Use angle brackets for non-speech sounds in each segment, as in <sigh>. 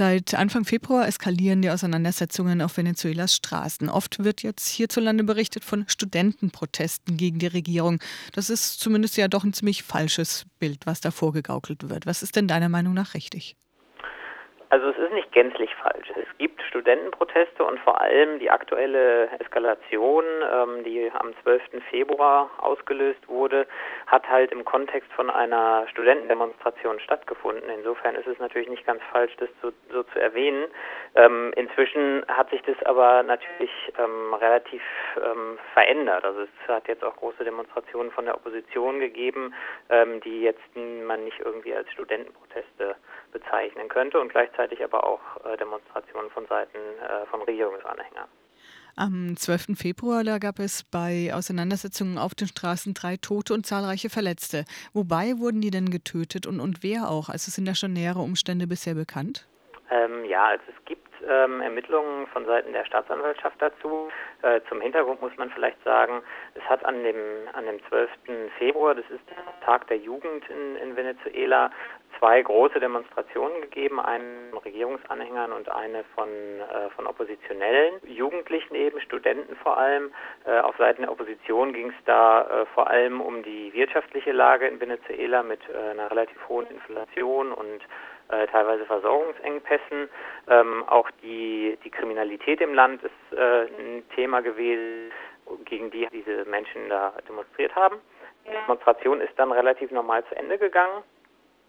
Seit Anfang Februar eskalieren die Auseinandersetzungen auf Venezuelas Straßen. Oft wird jetzt hierzulande berichtet von Studentenprotesten gegen die Regierung. Das ist zumindest ja doch ein ziemlich falsches Bild, was da vorgegaukelt wird. Was ist denn deiner Meinung nach richtig? Also es ist nicht gänzlich falsch. Es gibt Studentenproteste und vor allem die aktuelle Eskalation, ähm, die am 12. Februar ausgelöst wurde, hat halt im Kontext von einer Studentendemonstration stattgefunden. Insofern ist es natürlich nicht ganz falsch, das so, so zu erwähnen. Ähm, inzwischen hat sich das aber natürlich ähm, relativ ähm, verändert. Also es hat jetzt auch große Demonstrationen von der Opposition gegeben, ähm, die jetzt man nicht irgendwie als Studentenproteste bezeichnen könnte und gleichzeitig aber auch äh, Demonstrationen von Seiten äh, von Regierungsanhängern. Am 12. Februar gab es bei Auseinandersetzungen auf den Straßen drei Tote und zahlreiche Verletzte. Wobei wurden die denn getötet und, und wer auch? Also sind da schon nähere Umstände bisher bekannt? Ähm, ja, also es gibt ähm, Ermittlungen von Seiten der Staatsanwaltschaft dazu. Äh, zum Hintergrund muss man vielleicht sagen, es hat an dem, an dem 12. Februar, das ist der Tag der Jugend in, in Venezuela, zwei große Demonstrationen gegeben, eine von Regierungsanhängern und eine von, äh, von Oppositionellen, Jugendlichen eben, Studenten vor allem. Äh, auf Seiten der Opposition ging es da äh, vor allem um die wirtschaftliche Lage in Venezuela mit äh, einer relativ hohen Inflation und äh, teilweise Versorgungsengpässen. Ähm, auch die, die Kriminalität im Land ist äh, ein Thema gewesen, gegen die diese Menschen da demonstriert haben. Die Demonstration ist dann relativ normal zu Ende gegangen.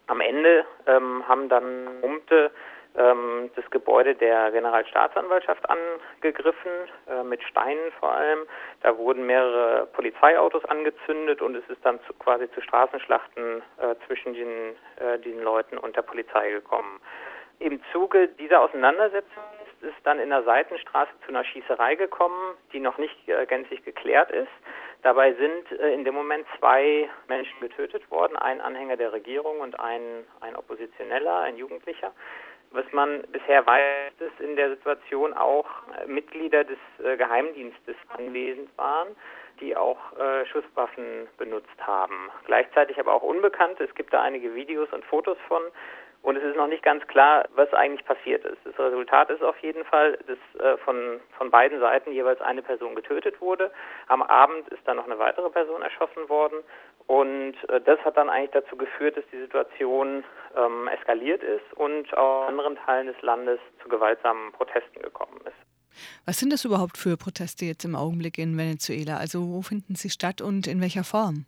Am Ende ähm, haben dann Umte das Gebäude der Generalstaatsanwaltschaft angegriffen, äh, mit Steinen vor allem. Da wurden mehrere Polizeiautos angezündet und es ist dann zu, quasi zu Straßenschlachten äh, zwischen den, äh, den Leuten und der Polizei gekommen. Im Zuge dieser Auseinandersetzung ist es dann in der Seitenstraße zu einer Schießerei gekommen, die noch nicht gänzlich geklärt ist. Dabei sind in dem Moment zwei Menschen getötet worden, ein Anhänger der Regierung und ein, ein Oppositioneller, ein Jugendlicher. Was man bisher weiß, ist in der Situation auch äh, Mitglieder des äh, Geheimdienstes anwesend waren, die auch äh, Schusswaffen benutzt haben. Gleichzeitig aber auch unbekannt. Es gibt da einige Videos und Fotos von. Und es ist noch nicht ganz klar, was eigentlich passiert ist. Das Resultat ist auf jeden Fall, dass äh, von, von beiden Seiten jeweils eine Person getötet wurde. Am Abend ist dann noch eine weitere Person erschossen worden. Und äh, das hat dann eigentlich dazu geführt, dass die Situation ähm, eskaliert ist und auch in anderen Teilen des Landes zu gewaltsamen Protesten gekommen ist. Was sind das überhaupt für Proteste jetzt im Augenblick in Venezuela? Also wo finden sie statt und in welcher Form?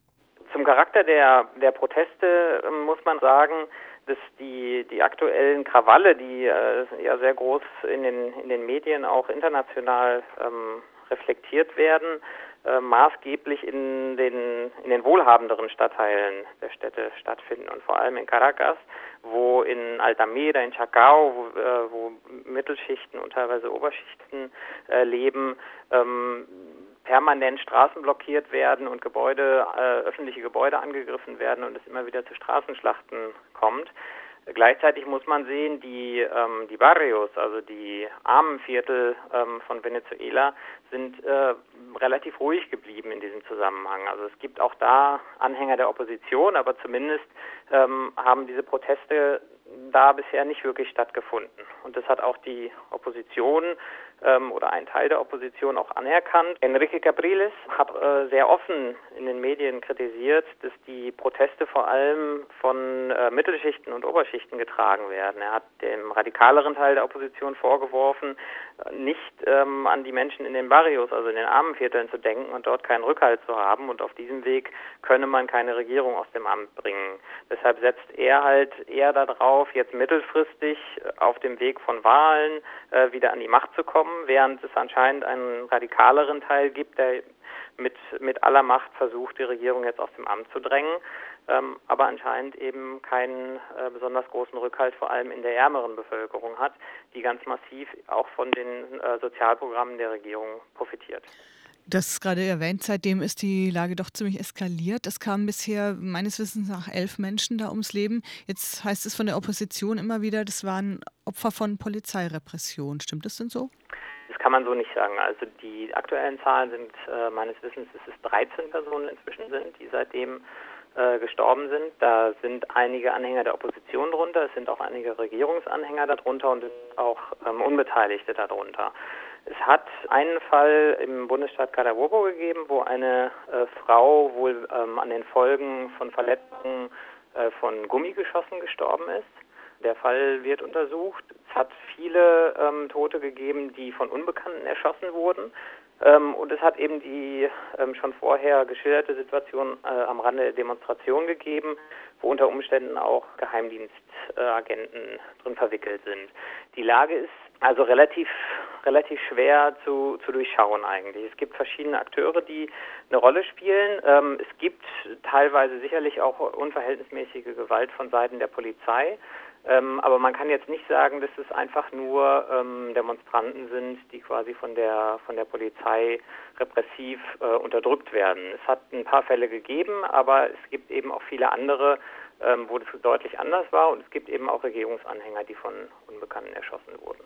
Zum Charakter der, der Proteste äh, muss man sagen, dass die, die aktuellen Krawalle, die äh, ja sehr groß in den, in den Medien auch international ähm, reflektiert werden, äh, maßgeblich in den, in den wohlhabenderen Stadtteilen der Städte stattfinden und vor allem in Caracas, wo in Altamira, in Chacao, wo, äh, wo Mittelschichten und teilweise Oberschichten äh, leben, ähm, permanent Straßen blockiert werden und Gebäude, äh, öffentliche Gebäude angegriffen werden und es immer wieder zu Straßenschlachten kommt. Gleichzeitig muss man sehen, die, ähm, die Barrios, also die armen Viertel ähm, von Venezuela, sind äh, relativ ruhig geblieben in diesem Zusammenhang. Also es gibt auch da Anhänger der Opposition, aber zumindest ähm, haben diese Proteste da bisher nicht wirklich stattgefunden. Und das hat auch die Opposition ähm, oder ein Teil der Opposition auch anerkannt. Enrique Capriles hat äh, sehr offen in den Medien kritisiert, dass die Proteste vor allem von äh, Mittelschichten und Oberschichten getragen werden. Er hat dem radikaleren Teil der Opposition vorgeworfen, nicht ähm, an die Menschen in den Barrios, also in den armen Vierteln zu denken und dort keinen Rückhalt zu haben. Und auf diesem Weg könne man keine Regierung aus dem Amt bringen. Deshalb setzt er halt eher darauf, jetzt mittelfristig auf dem Weg von Wahlen äh, wieder an die Macht zu kommen, während es anscheinend einen radikaleren Teil gibt, der mit, mit aller Macht versucht, die Regierung jetzt aus dem Amt zu drängen ähm, aber anscheinend eben keinen äh, besonders großen Rückhalt vor allem in der ärmeren Bevölkerung hat, die ganz massiv auch von den äh, Sozialprogrammen der Regierung profitiert. Das ist gerade erwähnt, seitdem ist die Lage doch ziemlich eskaliert. Es kamen bisher meines Wissens nach elf Menschen da ums Leben. Jetzt heißt es von der Opposition immer wieder, das waren Opfer von Polizeirepression. Stimmt das denn so? Kann man so nicht sagen. Also die aktuellen Zahlen sind äh, meines Wissens, dass es 13 Personen inzwischen sind, die seitdem äh, gestorben sind. Da sind einige Anhänger der Opposition drunter, es sind auch einige Regierungsanhänger darunter und auch ähm, Unbeteiligte darunter. Es hat einen Fall im Bundesstaat Carabobo gegeben, wo eine äh, Frau wohl ähm, an den Folgen von Verletzungen äh, von Gummigeschossen gestorben ist. Der Fall wird untersucht. Es hat viele ähm, Tote gegeben, die von Unbekannten erschossen wurden. Ähm, und es hat eben die ähm, schon vorher geschilderte Situation äh, am Rande der Demonstration gegeben, wo unter Umständen auch Geheimdienstagenten äh, drin verwickelt sind. Die Lage ist also relativ relativ schwer zu, zu durchschauen eigentlich. Es gibt verschiedene Akteure, die eine Rolle spielen. Ähm, es gibt teilweise sicherlich auch unverhältnismäßige Gewalt von Seiten der Polizei. Ähm, aber man kann jetzt nicht sagen, dass es einfach nur ähm, Demonstranten sind, die quasi von der von der Polizei repressiv äh, unterdrückt werden. Es hat ein paar Fälle gegeben, aber es gibt eben auch viele andere, ähm, wo das deutlich anders war. Und es gibt eben auch Regierungsanhänger, die von Unbekannten erschossen wurden.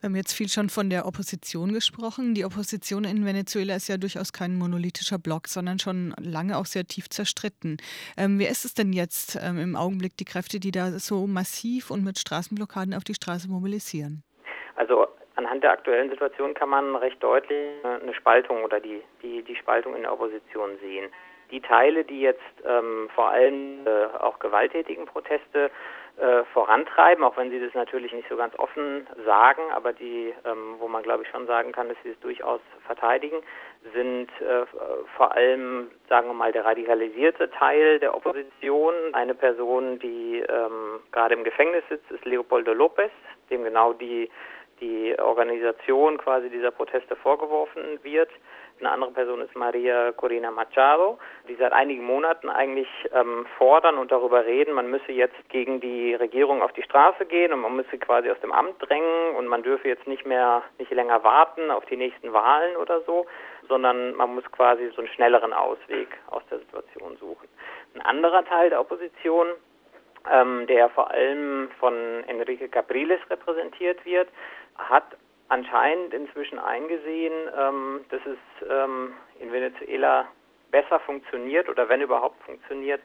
Wir haben jetzt viel schon von der Opposition gesprochen. Die Opposition in Venezuela ist ja durchaus kein monolithischer Block, sondern schon lange auch sehr tief zerstritten. Ähm, wer ist es denn jetzt ähm, im Augenblick, die Kräfte, die da so massiv und mit Straßenblockaden auf die Straße mobilisieren? Also anhand der aktuellen Situation kann man recht deutlich eine Spaltung oder die, die, die Spaltung in der Opposition sehen die Teile, die jetzt ähm, vor allem äh, auch gewalttätigen Proteste äh, vorantreiben, auch wenn sie das natürlich nicht so ganz offen sagen, aber die, ähm, wo man glaube ich schon sagen kann, dass sie es durchaus verteidigen, sind äh, vor allem, sagen wir mal, der radikalisierte Teil der Opposition. Eine Person, die ähm, gerade im Gefängnis sitzt, ist Leopoldo López, dem genau die die Organisation quasi dieser Proteste vorgeworfen wird. Eine andere Person ist Maria Corina Machado, die seit einigen Monaten eigentlich ähm, fordern und darüber reden, man müsse jetzt gegen die Regierung auf die Straße gehen und man müsse quasi aus dem Amt drängen und man dürfe jetzt nicht mehr, nicht länger warten auf die nächsten Wahlen oder so, sondern man muss quasi so einen schnelleren Ausweg aus der Situation suchen. Ein anderer Teil der Opposition ähm, der vor allem von Enrique Capriles repräsentiert wird, hat anscheinend inzwischen eingesehen, ähm, dass es ähm, in Venezuela besser funktioniert oder wenn überhaupt funktioniert,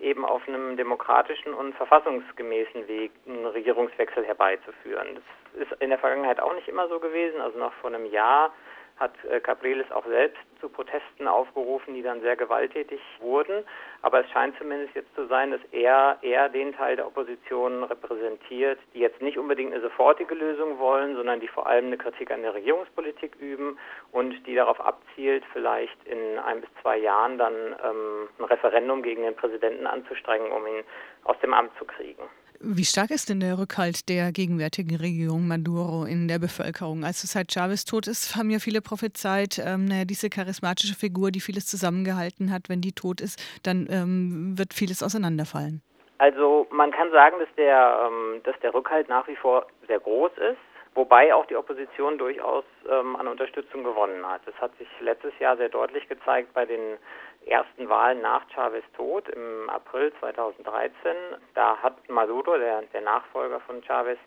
eben auf einem demokratischen und verfassungsgemäßen Weg einen Regierungswechsel herbeizuführen. Das ist in der Vergangenheit auch nicht immer so gewesen. Also noch vor einem Jahr hat äh, Capriles auch selbst zu Protesten aufgerufen, die dann sehr gewalttätig wurden. Aber es scheint zumindest jetzt zu sein, dass er eher den Teil der Opposition repräsentiert, die jetzt nicht unbedingt eine sofortige Lösung wollen, sondern die vor allem eine Kritik an der Regierungspolitik üben und die darauf abzielt, vielleicht in ein bis zwei Jahren dann ähm, ein Referendum gegen den Präsidenten anzustrengen, um ihn aus dem Amt zu kriegen. Wie stark ist denn der Rückhalt der gegenwärtigen Regierung Maduro in der Bevölkerung? Also seit Chavez tot ist, <laughs> haben ja viele prophezeit, ähm, naja, diese charismatische Figur, die vieles zusammengehalten hat, wenn die tot ist, dann ähm, wird vieles auseinanderfallen. Also man kann sagen, dass der, ähm, dass der Rückhalt nach wie vor sehr groß ist. Wobei auch die Opposition durchaus ähm, an Unterstützung gewonnen hat. Das hat sich letztes Jahr sehr deutlich gezeigt bei den ersten Wahlen nach Chavez Tod im April 2013. Da hat Maduro, der, der Nachfolger von Chavez,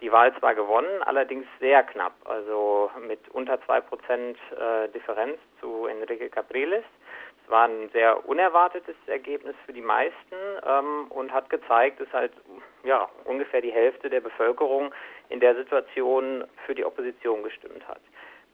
die Wahl zwar gewonnen, allerdings sehr knapp, also mit unter zwei Prozent äh, Differenz zu Enrique Capriles. Es war ein sehr unerwartetes Ergebnis für die meisten ähm, und hat gezeigt, dass halt ja ungefähr die Hälfte der Bevölkerung in der Situation für die Opposition gestimmt hat.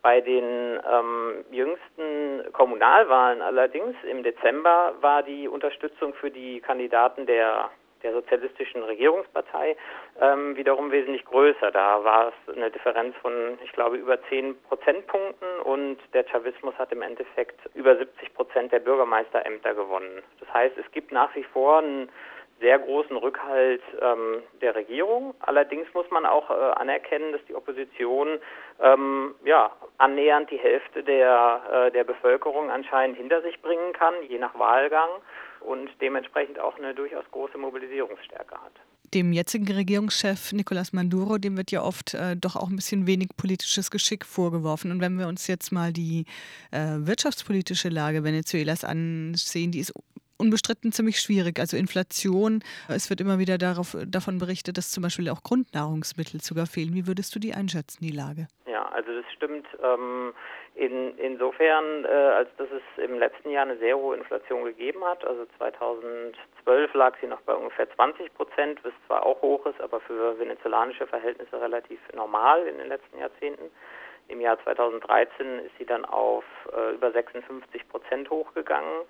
Bei den ähm, jüngsten Kommunalwahlen allerdings im Dezember war die Unterstützung für die Kandidaten der der sozialistischen Regierungspartei ähm, wiederum wesentlich größer. Da war es eine Differenz von, ich glaube, über 10 Prozentpunkten und der Chavismus hat im Endeffekt über 70 Prozent der Bürgermeisterämter gewonnen. Das heißt, es gibt nach wie vor einen sehr großen Rückhalt ähm, der Regierung. Allerdings muss man auch äh, anerkennen, dass die Opposition ähm, ja, annähernd die Hälfte der, äh, der Bevölkerung anscheinend hinter sich bringen kann, je nach Wahlgang und dementsprechend auch eine durchaus große Mobilisierungsstärke hat. Dem jetzigen Regierungschef Nicolás Maduro, dem wird ja oft äh, doch auch ein bisschen wenig politisches Geschick vorgeworfen. Und wenn wir uns jetzt mal die äh, wirtschaftspolitische Lage Venezuelas ansehen, die ist unbestritten ziemlich schwierig. Also Inflation, es wird immer wieder darauf, davon berichtet, dass zum Beispiel auch Grundnahrungsmittel sogar fehlen. Wie würdest du die einschätzen, die Lage? also das stimmt ähm, in, insofern, äh, als dass es im letzten Jahr eine sehr hohe Inflation gegeben hat. Also 2012 lag sie noch bei ungefähr 20 Prozent, was zwar auch hoch ist, aber für venezolanische Verhältnisse relativ normal in den letzten Jahrzehnten. Im Jahr 2013 ist sie dann auf äh, über 56 Prozent hochgegangen.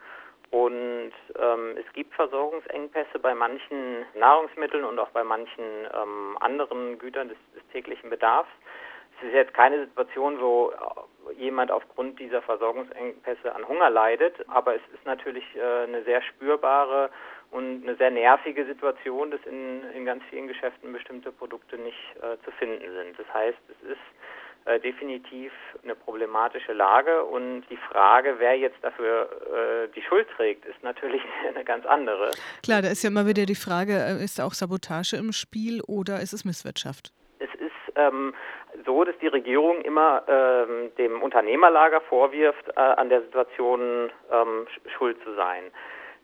Und ähm, es gibt Versorgungsengpässe bei manchen Nahrungsmitteln und auch bei manchen ähm, anderen Gütern des, des täglichen Bedarfs. Es ist jetzt keine Situation, wo jemand aufgrund dieser Versorgungsengpässe an Hunger leidet, aber es ist natürlich äh, eine sehr spürbare und eine sehr nervige Situation, dass in, in ganz vielen Geschäften bestimmte Produkte nicht äh, zu finden sind. Das heißt, es ist äh, definitiv eine problematische Lage und die Frage, wer jetzt dafür äh, die Schuld trägt, ist natürlich <laughs> eine ganz andere. Klar, da ist ja immer wieder die Frage, äh, ist auch Sabotage im Spiel oder ist es Misswirtschaft? Es ist ähm, so, dass die Regierung immer ähm, dem Unternehmerlager vorwirft, äh, an der Situation ähm, schuld zu sein.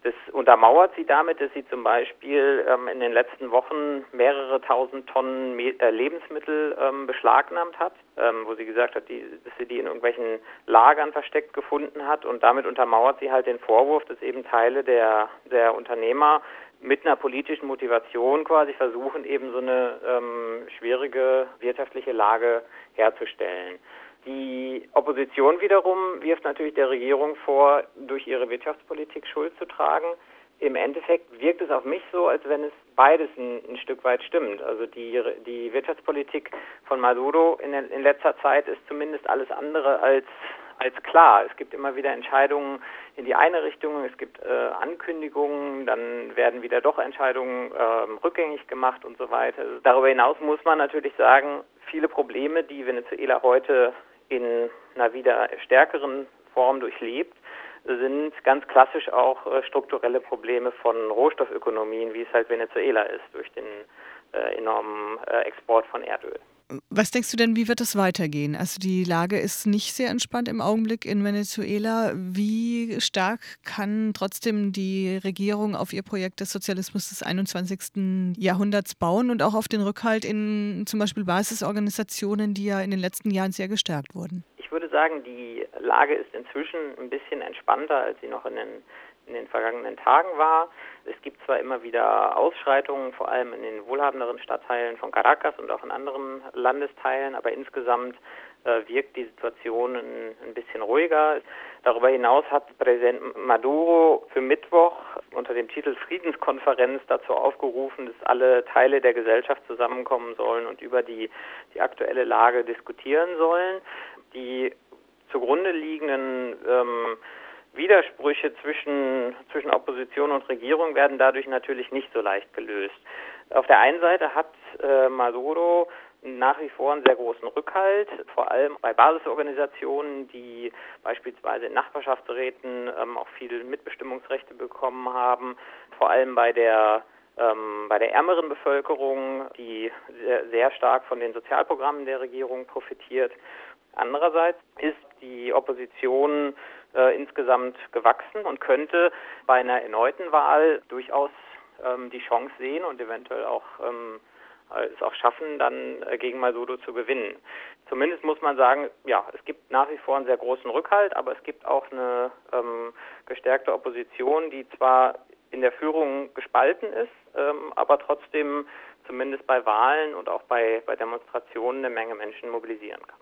Das untermauert sie damit, dass sie zum Beispiel ähm, in den letzten Wochen mehrere tausend Tonnen Me äh, Lebensmittel ähm, beschlagnahmt hat, ähm, wo sie gesagt hat, die, dass sie die in irgendwelchen Lagern versteckt gefunden hat. Und damit untermauert sie halt den Vorwurf, dass eben Teile der, der Unternehmer mit einer politischen Motivation quasi versuchen, eben so eine ähm, schwierige wirtschaftliche Lage herzustellen. Die Opposition wiederum wirft natürlich der Regierung vor, durch ihre Wirtschaftspolitik Schuld zu tragen. Im Endeffekt wirkt es auf mich so, als wenn es beides ein, ein Stück weit stimmt. Also die, die Wirtschaftspolitik von Maduro in, in letzter Zeit ist zumindest alles andere als als klar. Es gibt immer wieder Entscheidungen in die eine Richtung, es gibt äh, Ankündigungen, dann werden wieder doch Entscheidungen äh, rückgängig gemacht und so weiter. Darüber hinaus muss man natürlich sagen, viele Probleme, die Venezuela heute in einer wieder stärkeren Form durchlebt, sind ganz klassisch auch äh, strukturelle Probleme von Rohstoffökonomien, wie es halt Venezuela ist, durch den äh, enormen äh, Export von Erdöl. Was denkst du denn, wie wird es weitergehen? Also die Lage ist nicht sehr entspannt im Augenblick in Venezuela. Wie stark kann trotzdem die Regierung auf ihr Projekt des Sozialismus des 21. Jahrhunderts bauen und auch auf den Rückhalt in zum Beispiel Basisorganisationen, die ja in den letzten Jahren sehr gestärkt wurden? Ich würde sagen, die Lage ist inzwischen ein bisschen entspannter, als sie noch in den in den vergangenen Tagen war. Es gibt zwar immer wieder Ausschreitungen, vor allem in den wohlhabenderen Stadtteilen von Caracas und auch in anderen Landesteilen, aber insgesamt äh, wirkt die Situation ein, ein, bisschen ruhiger. Darüber hinaus hat Präsident Maduro für Mittwoch unter dem Titel Friedenskonferenz dazu aufgerufen, dass alle Teile der Gesellschaft zusammenkommen sollen und über die, die aktuelle Lage diskutieren sollen. Die zugrunde liegenden ähm, Widersprüche zwischen, zwischen Opposition und Regierung werden dadurch natürlich nicht so leicht gelöst. Auf der einen Seite hat äh, Maduro nach wie vor einen sehr großen Rückhalt, vor allem bei Basisorganisationen, die beispielsweise in Nachbarschaftsräten ähm, auch viele Mitbestimmungsrechte bekommen haben, vor allem bei der ähm, bei der ärmeren Bevölkerung, die sehr, sehr stark von den Sozialprogrammen der Regierung profitiert. Andererseits ist die Opposition äh, insgesamt gewachsen und könnte bei einer erneuten Wahl durchaus ähm, die Chance sehen und eventuell auch ähm, es auch schaffen, dann äh, gegen Maduro zu gewinnen. Zumindest muss man sagen, ja, es gibt nach wie vor einen sehr großen Rückhalt, aber es gibt auch eine ähm, gestärkte Opposition, die zwar in der Führung gespalten ist, ähm, aber trotzdem zumindest bei Wahlen und auch bei, bei Demonstrationen eine Menge Menschen mobilisieren kann.